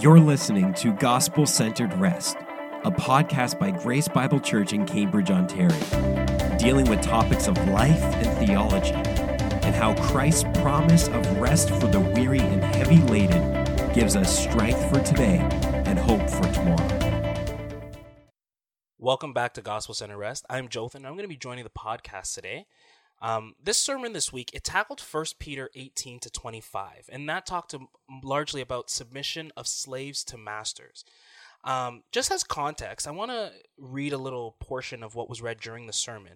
You're listening to Gospel Centered Rest, a podcast by Grace Bible Church in Cambridge, Ontario, dealing with topics of life and theology, and how Christ's promise of rest for the weary and heavy laden gives us strength for today and hope for tomorrow. Welcome back to Gospel Centered Rest. I'm Jotham. And I'm going to be joining the podcast today. Um, this sermon this week it tackled 1 Peter 18 to 25, and that talked to, largely about submission of slaves to masters. Um, just as context, I want to read a little portion of what was read during the sermon.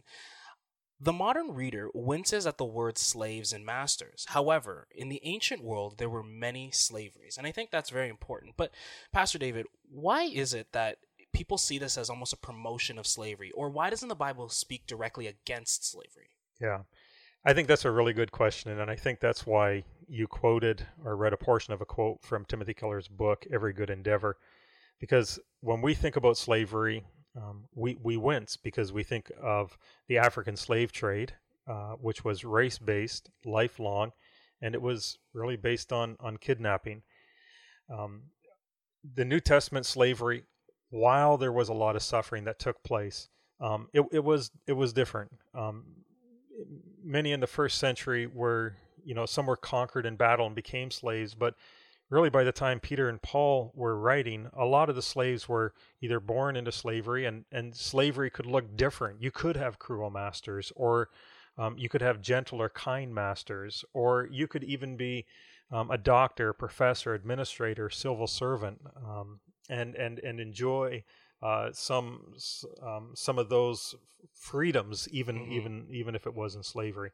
The modern reader winces at the words slaves and masters. However, in the ancient world, there were many slaveries, and I think that's very important. But, Pastor David, why is it that people see this as almost a promotion of slavery, or why doesn't the Bible speak directly against slavery? Yeah. I think that's a really good question. And I think that's why you quoted or read a portion of a quote from Timothy Keller's book, Every Good Endeavor. Because when we think about slavery, um, we, we wince because we think of the African slave trade, uh, which was race based, lifelong, and it was really based on, on kidnapping. Um, the New Testament slavery, while there was a lot of suffering that took place, um, it, it was it was different. Um, many in the first century were, you know, some were conquered in battle and became slaves, but really by the time Peter and Paul were writing, a lot of the slaves were either born into slavery and, and slavery could look different. You could have cruel masters, or um, you could have gentle or kind masters, or you could even be um, a doctor, professor, administrator, civil servant, um, and, and, and enjoy uh, some um, some of those freedoms, even mm-hmm. even even if it was in slavery.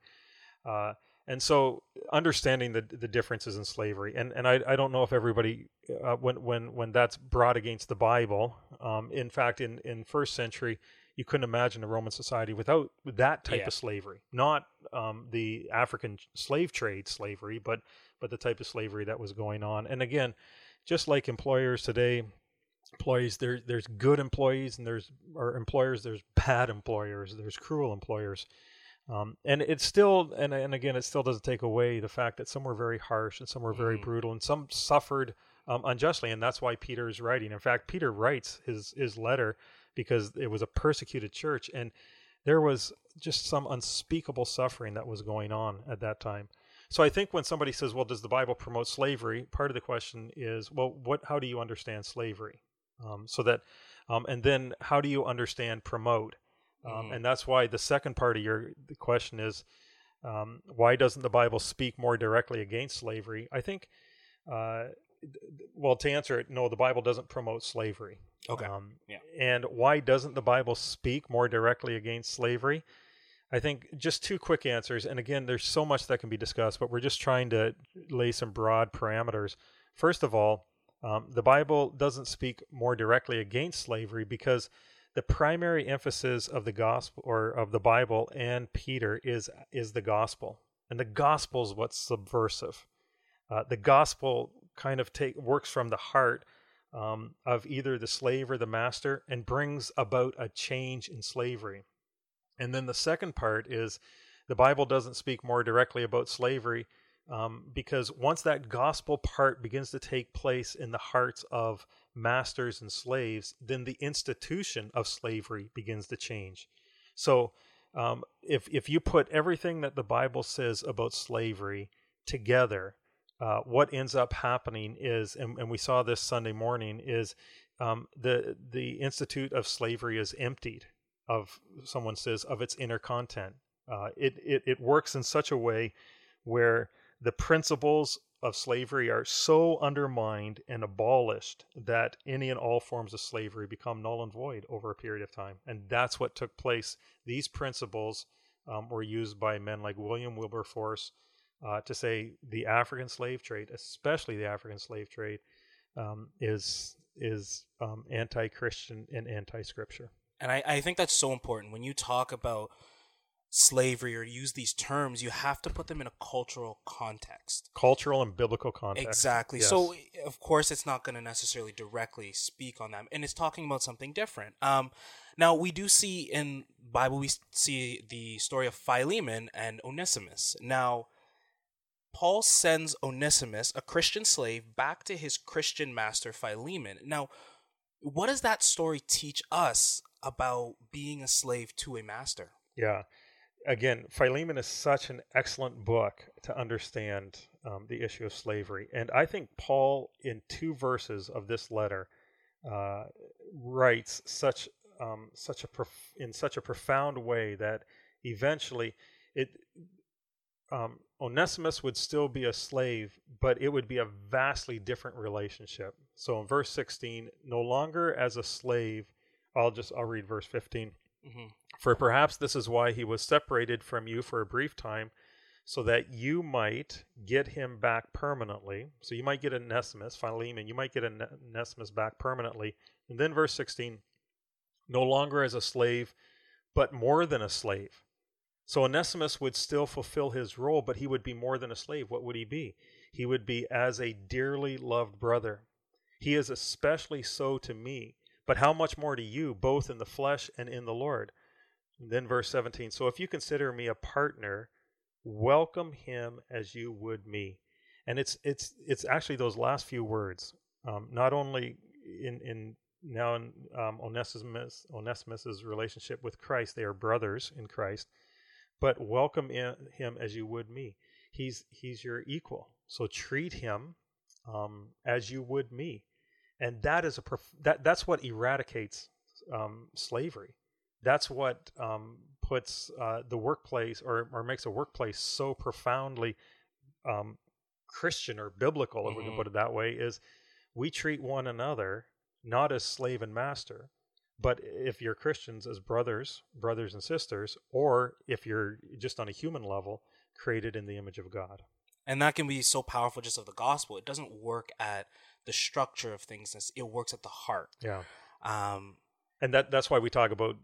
Uh, and so understanding the the differences in slavery, and and I, I don't know if everybody uh, when when when that's brought against the Bible. Um, in fact, in in first century, you couldn't imagine a Roman society without that type yeah. of slavery, not um, the African slave trade slavery, but but the type of slavery that was going on. And again, just like employers today employees there there's good employees and there's or employers there's bad employers there's cruel employers um, and it's still and, and again it still doesn't take away the fact that some were very harsh and some were very mm. brutal and some suffered um, unjustly and that's why peter is writing in fact peter writes his his letter because it was a persecuted church and there was just some unspeakable suffering that was going on at that time so I think when somebody says, "Well, does the Bible promote slavery?" Part of the question is, "Well, what? How do you understand slavery?" Um, so that, um, and then how do you understand promote? Um, mm. And that's why the second part of your question is, um, why doesn't the Bible speak more directly against slavery? I think, uh, well, to answer it, no, the Bible doesn't promote slavery. Okay. Um, yeah. And why doesn't the Bible speak more directly against slavery? I think just two quick answers. And again, there's so much that can be discussed, but we're just trying to lay some broad parameters. First of all, um, the Bible doesn't speak more directly against slavery because the primary emphasis of the gospel or of the Bible and Peter is is the gospel, and the gospel is what's subversive. Uh, the gospel kind of take works from the heart um, of either the slave or the master and brings about a change in slavery. And then the second part is the Bible doesn't speak more directly about slavery um, because once that gospel part begins to take place in the hearts of masters and slaves, then the institution of slavery begins to change. So, um, if if you put everything that the Bible says about slavery together, uh, what ends up happening is, and, and, we saw this Sunday morning, is um, the the institute of slavery is emptied of someone says of its inner content. Uh, it, it it works in such a way where the principles of slavery are so undermined and abolished that any and all forms of slavery become null and void over a period of time. And that's what took place. These principles um, were used by men like William Wilberforce uh, to say the African slave trade, especially the African slave trade, um, is is um, anti-Christian and anti-Scripture. And I, I think that's so important when you talk about slavery or use these terms, you have to put them in a cultural context. Cultural and biblical context. Exactly. Yes. So, of course, it's not going to necessarily directly speak on them, and it's talking about something different. Um, now, we do see in Bible, we see the story of Philemon and Onesimus. Now, Paul sends Onesimus, a Christian slave, back to his Christian master Philemon. Now, what does that story teach us about being a slave to a master? Yeah. Again, Philemon is such an excellent book to understand um, the issue of slavery. And I think Paul, in two verses of this letter, uh, writes such um, such a prof- in such a profound way that eventually it um, Onesimus would still be a slave, but it would be a vastly different relationship. So in verse 16, no longer as a slave, I'll just I'll read verse 15. Mm-hmm. For perhaps this is why he was separated from you for a brief time, so that you might get him back permanently. So you might get Onesimus, Philemon, you might get Onesimus back permanently. And then verse 16, no longer as a slave, but more than a slave. So Onesimus would still fulfill his role, but he would be more than a slave. What would he be? He would be as a dearly loved brother. He is especially so to me, but how much more to you, both in the flesh and in the Lord? And then verse 17 So if you consider me a partner, welcome him as you would me. And it's it's it's actually those last few words, um, not only in in now in um, Onesimus Onesimus's relationship with Christ, they are brothers in Christ, but welcome him as you would me. He's he's your equal, so treat him um, as you would me, and that is a prof- that that's what eradicates um, slavery. That's what um, puts uh, the workplace or, or makes a workplace so profoundly um, Christian or biblical, mm-hmm. if we can mm-hmm. put it that way, is we treat one another not as slave and master, but if you're Christians as brothers, brothers and sisters, or if you're just on a human level, created in the image of God. And that can be so powerful just of the gospel. It doesn't work at the structure of things, it works at the heart. Yeah. Um, and that that's why we talk about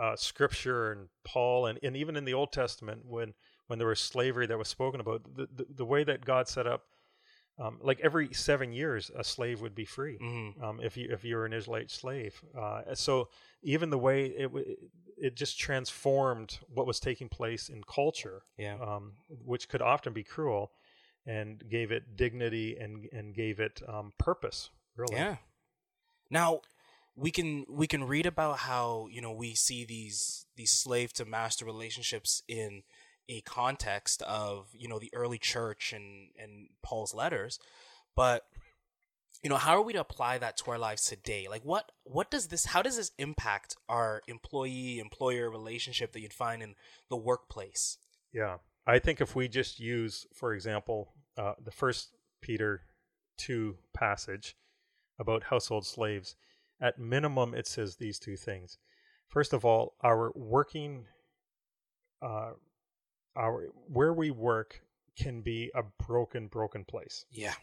uh, scripture and Paul and, and even in the Old Testament when when there was slavery that was spoken about the, the, the way that God set up um, like every seven years a slave would be free mm-hmm. um, if you if you were an Israelite slave uh, so even the way it it just transformed what was taking place in culture yeah. um, which could often be cruel and gave it dignity and and gave it um, purpose really yeah now we can we can read about how you know we see these these slave to master relationships in a context of you know the early church and and Paul's letters, but you know how are we to apply that to our lives today like what what does this how does this impact our employee employer relationship that you'd find in the workplace yeah i think if we just use for example uh, the first peter 2 passage about household slaves at minimum, it says these two things. First of all, our working, uh, our where we work can be a broken, broken place. Yeah,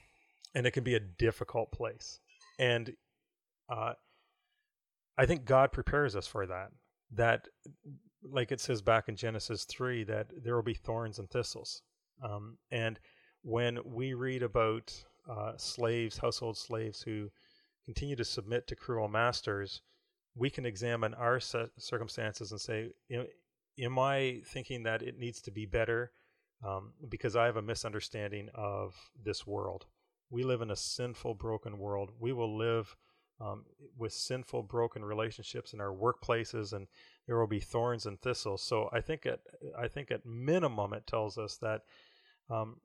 and it can be a difficult place, and uh, I think God prepares us for that. That, like it says back in Genesis three, that there will be thorns and thistles, um, and when we read about uh, slaves, household slaves who continue to submit to cruel masters, we can examine our circumstances and say, Am I thinking that it needs to be better um, because I have a misunderstanding of this world? We live in a sinful, broken world. We will live um, with sinful, broken relationships in our workplaces, and there will be thorns and thistles. So I think at I think at minimum it tells us that um,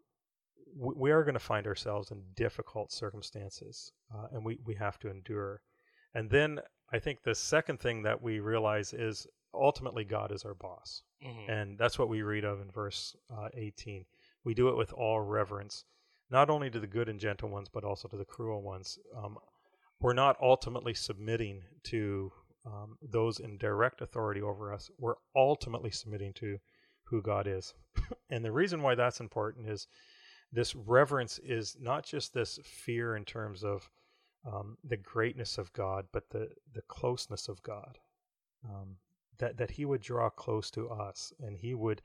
we are going to find ourselves in difficult circumstances, uh, and we, we have to endure. And then I think the second thing that we realize is ultimately God is our boss. Mm-hmm. And that's what we read of in verse uh, 18. We do it with all reverence, not only to the good and gentle ones, but also to the cruel ones. Um, we're not ultimately submitting to um, those in direct authority over us. We're ultimately submitting to who God is. and the reason why that's important is this reverence is not just this fear in terms of um, the greatness of God, but the, the closeness of God. Um, that, that He would draw close to us and He would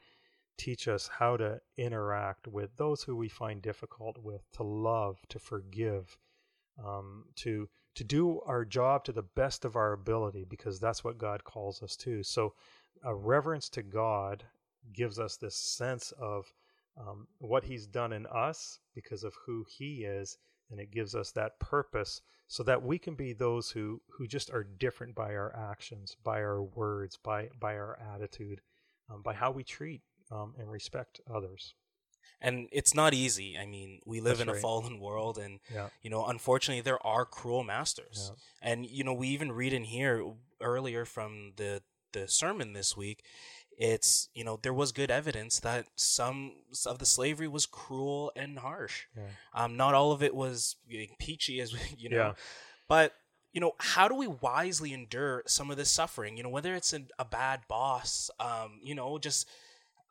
teach us how to interact with those who we find difficult with, to love, to forgive, um, to to do our job to the best of our ability, because that's what God calls us to. So, a reverence to God gives us this sense of um, what He's done in us because of who He is, and it gives us that purpose so that we can be those who who just are different by our actions, by our words, by by our attitude, um, by how we treat um, and respect others. And it's not easy. I mean, we live That's in a fallen world, and Yeah. you know, unfortunately, there are cruel masters. Yeah. And you know, we even read in here earlier from the the sermon this week. It's you know there was good evidence that some of the slavery was cruel and harsh. Yeah. Um, not all of it was peachy, as we, you know. But you know, how do we wisely endure some of this suffering? You know, whether it's a, a bad boss, um, you know, just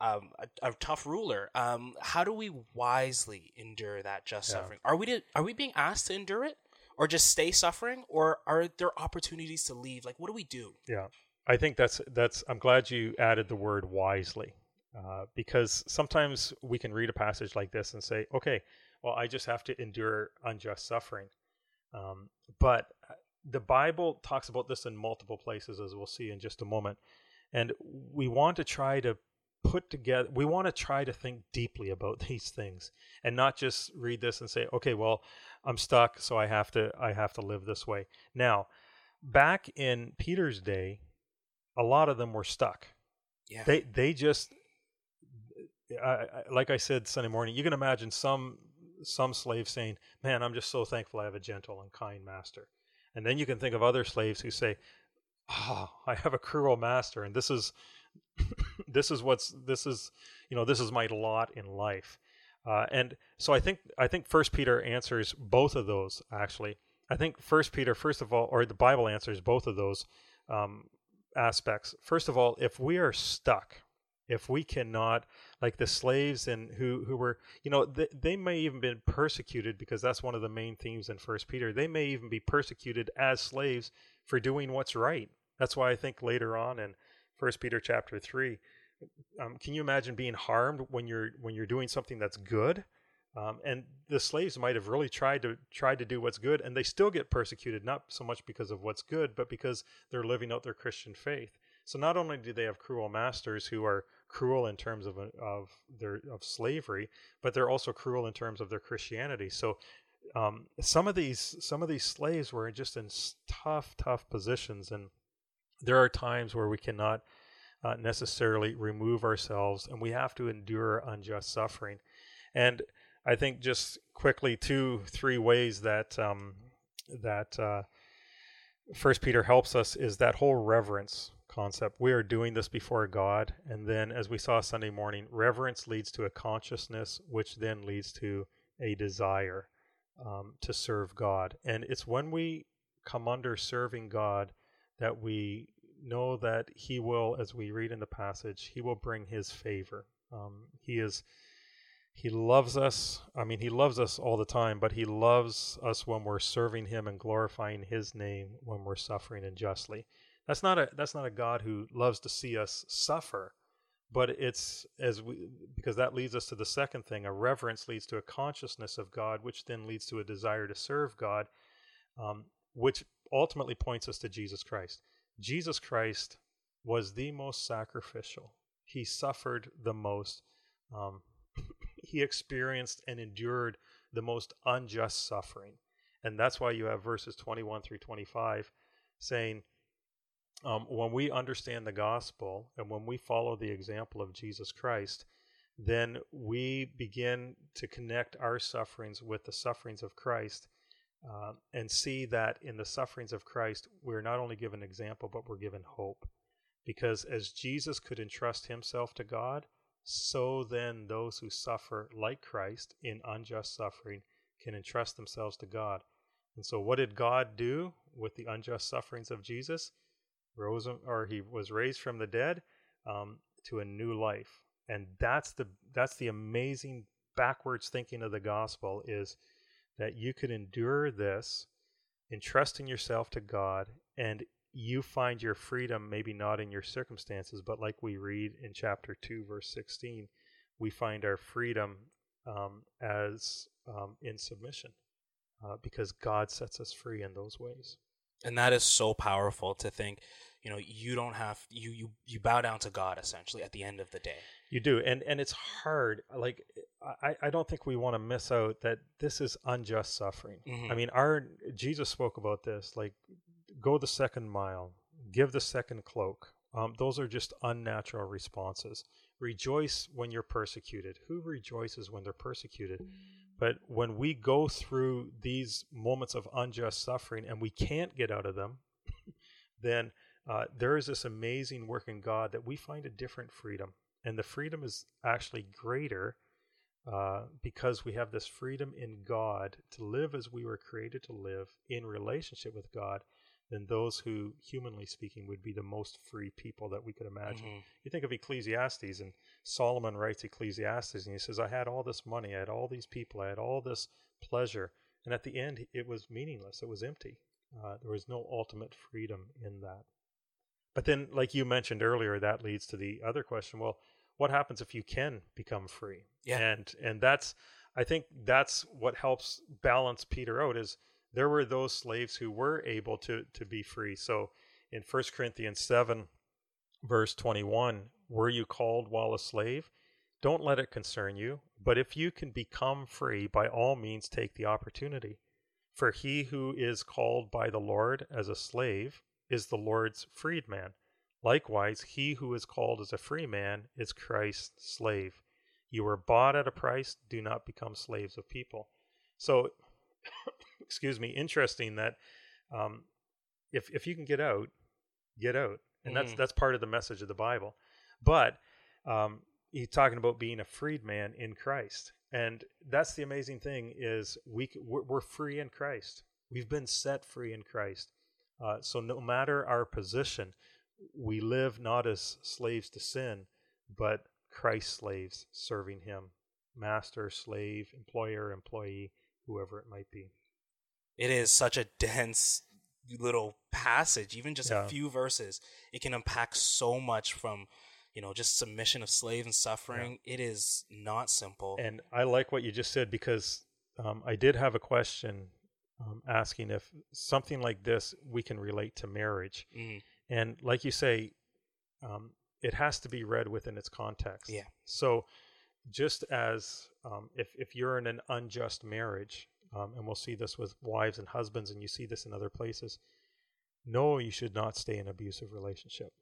um, a, a tough ruler. Um, how do we wisely endure that just Yeah. suffering? Are we to, are we being asked to endure it, or just stay suffering, or are there opportunities to leave? Like, what do we do? Yeah, I think that's that's. I'm glad you added the word wisely, uh, because sometimes we can read a passage like this and say, "Okay, well, I just have to endure unjust suffering," um, but uh, the Bible talks about this in multiple places, as we'll see in just a moment, and we want to try to put together we want to try to think deeply about these things and not just read this and say okay well i'm stuck so i have to i have to live this way. Now back in peter's day a lot of them were stuck. Yeah. they they just I, I, like i said sunday morning you can imagine some some slaves saying man i'm just so thankful i have a gentle and kind master. And then you can think of other slaves who say oh i have a cruel master and this is this is what's this is you know this is my lot in life. Uh, and so i think i think first peter answers both of those actually. I think first peter first of all or the bible answers both of those um, aspects. First of all if we are stuck if we cannot like the slaves and who who were you know they, they may even been persecuted because that's one of the main themes in first peter. They may even be persecuted as slaves for doing what's right. That's why i think later on in first peter chapter 3 um, can you imagine being harmed when you're when you're doing something that's good? Um, and the slaves might have really tried to tried to do what's good and they still get persecuted not so much because of what's good but because they're living out their christian faith. So not only do they have cruel masters who are cruel in terms of of their of slavery but they're also cruel in terms of their christianity. So um, some of these some of these slaves were just in tough tough positions and there are times where we cannot uh, necessarily remove ourselves and we have to endure unjust suffering. And i think just quickly two three ways that um, that uh, first peter helps us is that whole reverence concept. We are doing this before god and then as we saw sunday morning reverence leads to a consciousness which then leads to a desire um, to serve god. And it's when we come under serving god that we know that he will as we read in the passage he will bring his favor. Um, he is he loves us i mean he loves us all the time but he loves us when we're serving him and glorifying his name when we're suffering unjustly. That's not a that's not a god who loves to see us suffer but it's as we because that leads us to the second thing a reverence leads to a consciousness of god which then leads to a desire to serve god um, which ultimately points us to jesus christ. Jesus christ was the most sacrificial. He suffered the most. Um, he experienced and endured the most unjust suffering. And that's why you have verses 21 through 25 saying um, when we understand the gospel and when we follow the example of Jesus Christ, then we begin to connect our sufferings with the sufferings of Christ uh, and see that in the sufferings of Christ, we're not only given example, but we're given hope. Because as Jesus could entrust himself to God, so then those who suffer like Christ in unjust suffering can entrust themselves to God. And so, what did God do with the unjust sufferings of Jesus? Rose or he was raised from the dead um, to a new life, and that's the that's the amazing backwards thinking of the gospel is that you could endure this, entrusting yourself to God, and you find your freedom maybe not in your circumstances, but like we read in chapter two, verse sixteen, we find our freedom um, as um, in submission uh, because God sets us free in those ways. And that is so powerful to think, you know, you don't have you you you bow down to God essentially at the end of the day. You do, and and it's hard. Like I, I don't think we want to miss out that this is unjust suffering. Mhm. I mean, our Jesus spoke about this. Like, go the second mile, give the second cloak. Um, those are just unnatural responses. Rejoice when you're persecuted. Who rejoices when they're persecuted? But when we go through these moments of unjust suffering and we can't get out of them, then uh, there is this amazing work in God that we find a different freedom. And the freedom is actually greater uh, because we have this freedom in God to live as we were created to live in relationship with God than those who, humanly speaking, would be the most free people that we could imagine. Mhm. You think of Ecclesiastes, and Solomon writes Ecclesiastes, and he says, I had all this money, I had all these people, I had all this pleasure. And at the end, it was meaningless, it was empty. Uh, there was no ultimate freedom in that. But then, like you mentioned earlier, that leads to the other question well, what happens if you can become free? Yeah. And and that's I think that's what helps balance Peter out is there were those slaves who were able to to be free. So in 1 Corinthians 7 verse 21, were you called while a slave? Don't let it concern you, but if you can become free, by all means take the opportunity. For he who is called by the Lord as a slave is the Lord's freedman. Likewise, he who is called as a free man is Christ's slave. You were bought at a price, do not become slaves of people. So, excuse me, interesting that um, if, if you can get out, get out. And that's Mhm. that's part of the message of the Bible. But um, he's talking about being a freedman in Christ. And that's the amazing thing is we we're, we're free in Christ. We've been set free in Christ. Uh, so no matter our position, we live not as slaves to sin, but Christ slaves serving Him, master, slave, employer, employee, whoever it might be. It is such a dense little passage, even just Yeah. a few verses. It can unpack so much from, you know, just submission of slave and suffering. It is not simple. And I like what you just said because um, I did have a question um, asking if something like this we can relate to marriage. Mhm. And like you say, um, it has to be read within its context. Yeah. So just as um, if, if you're in an unjust marriage, um, and we'll see this with wives and husbands, and you see this in other places, no, you should not stay in an abusive relationship.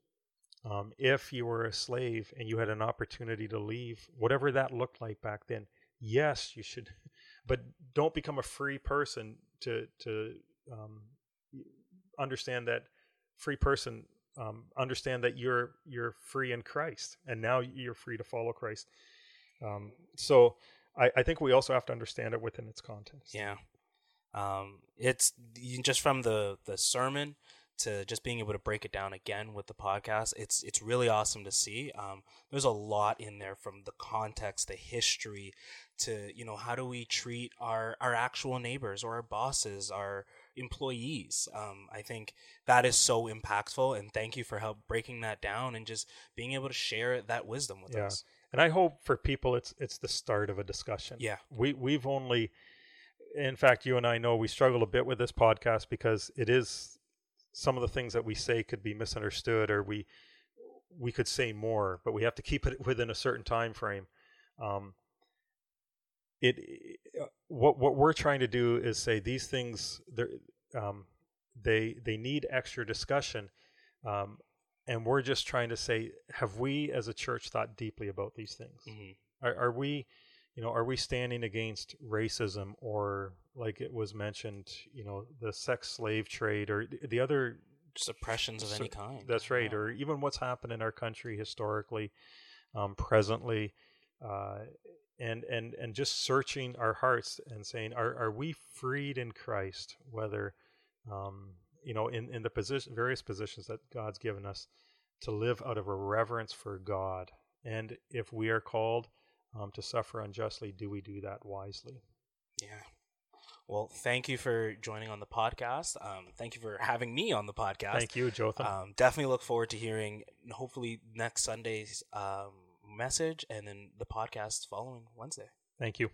Um, if you were a slave and you had an opportunity to leave, whatever that looked like back then, yes, you should, but don't become a free person to to um, understand that free person um, understand that you're you're free in Christ, and now you're free to follow Christ. Um, so I, I think we also have to understand it within its context. Yeah. Um, it's just from the the sermon to just being able to break it down again with the podcast. It's it's really awesome to see. Um, there's a lot in there from the context, the history, to you know how do we treat our our actual neighbors or our bosses, our employees. Um, I think that is so impactful, and thank you for help breaking that down and just being able to share that wisdom with Yeah. us. And I hope for people it's it's the start of a discussion. Yeah. We we've only in fact you and I know we struggle a bit with this podcast because it is some of the things that we say could be misunderstood or we we could say more, but we have to keep it within a certain time frame. Um, it what what we're trying to do is say these things um, they they need extra discussion um, and we're just trying to say have we as a church thought deeply about these things hmm are, are we you know are we standing against racism or like it was mentioned you know the sex slave trade or the- the other Suppressions of any kind. that's right Yeah. or even what's happened in our country historically um, presently uh, and and and just searching our hearts and saying are are we freed in Christ whether um, you know in in the position various positions that God's given us to live out of a reverence for God and if we are called um, to suffer unjustly do we do that wisely Yeah. Well, thank you for joining on the podcast. Um, thank you for having me on the podcast. thank you Jotham Um, definitely look forward to hearing, hopefully, next Sunday's um, message and then the podcast following Wednesday. thank you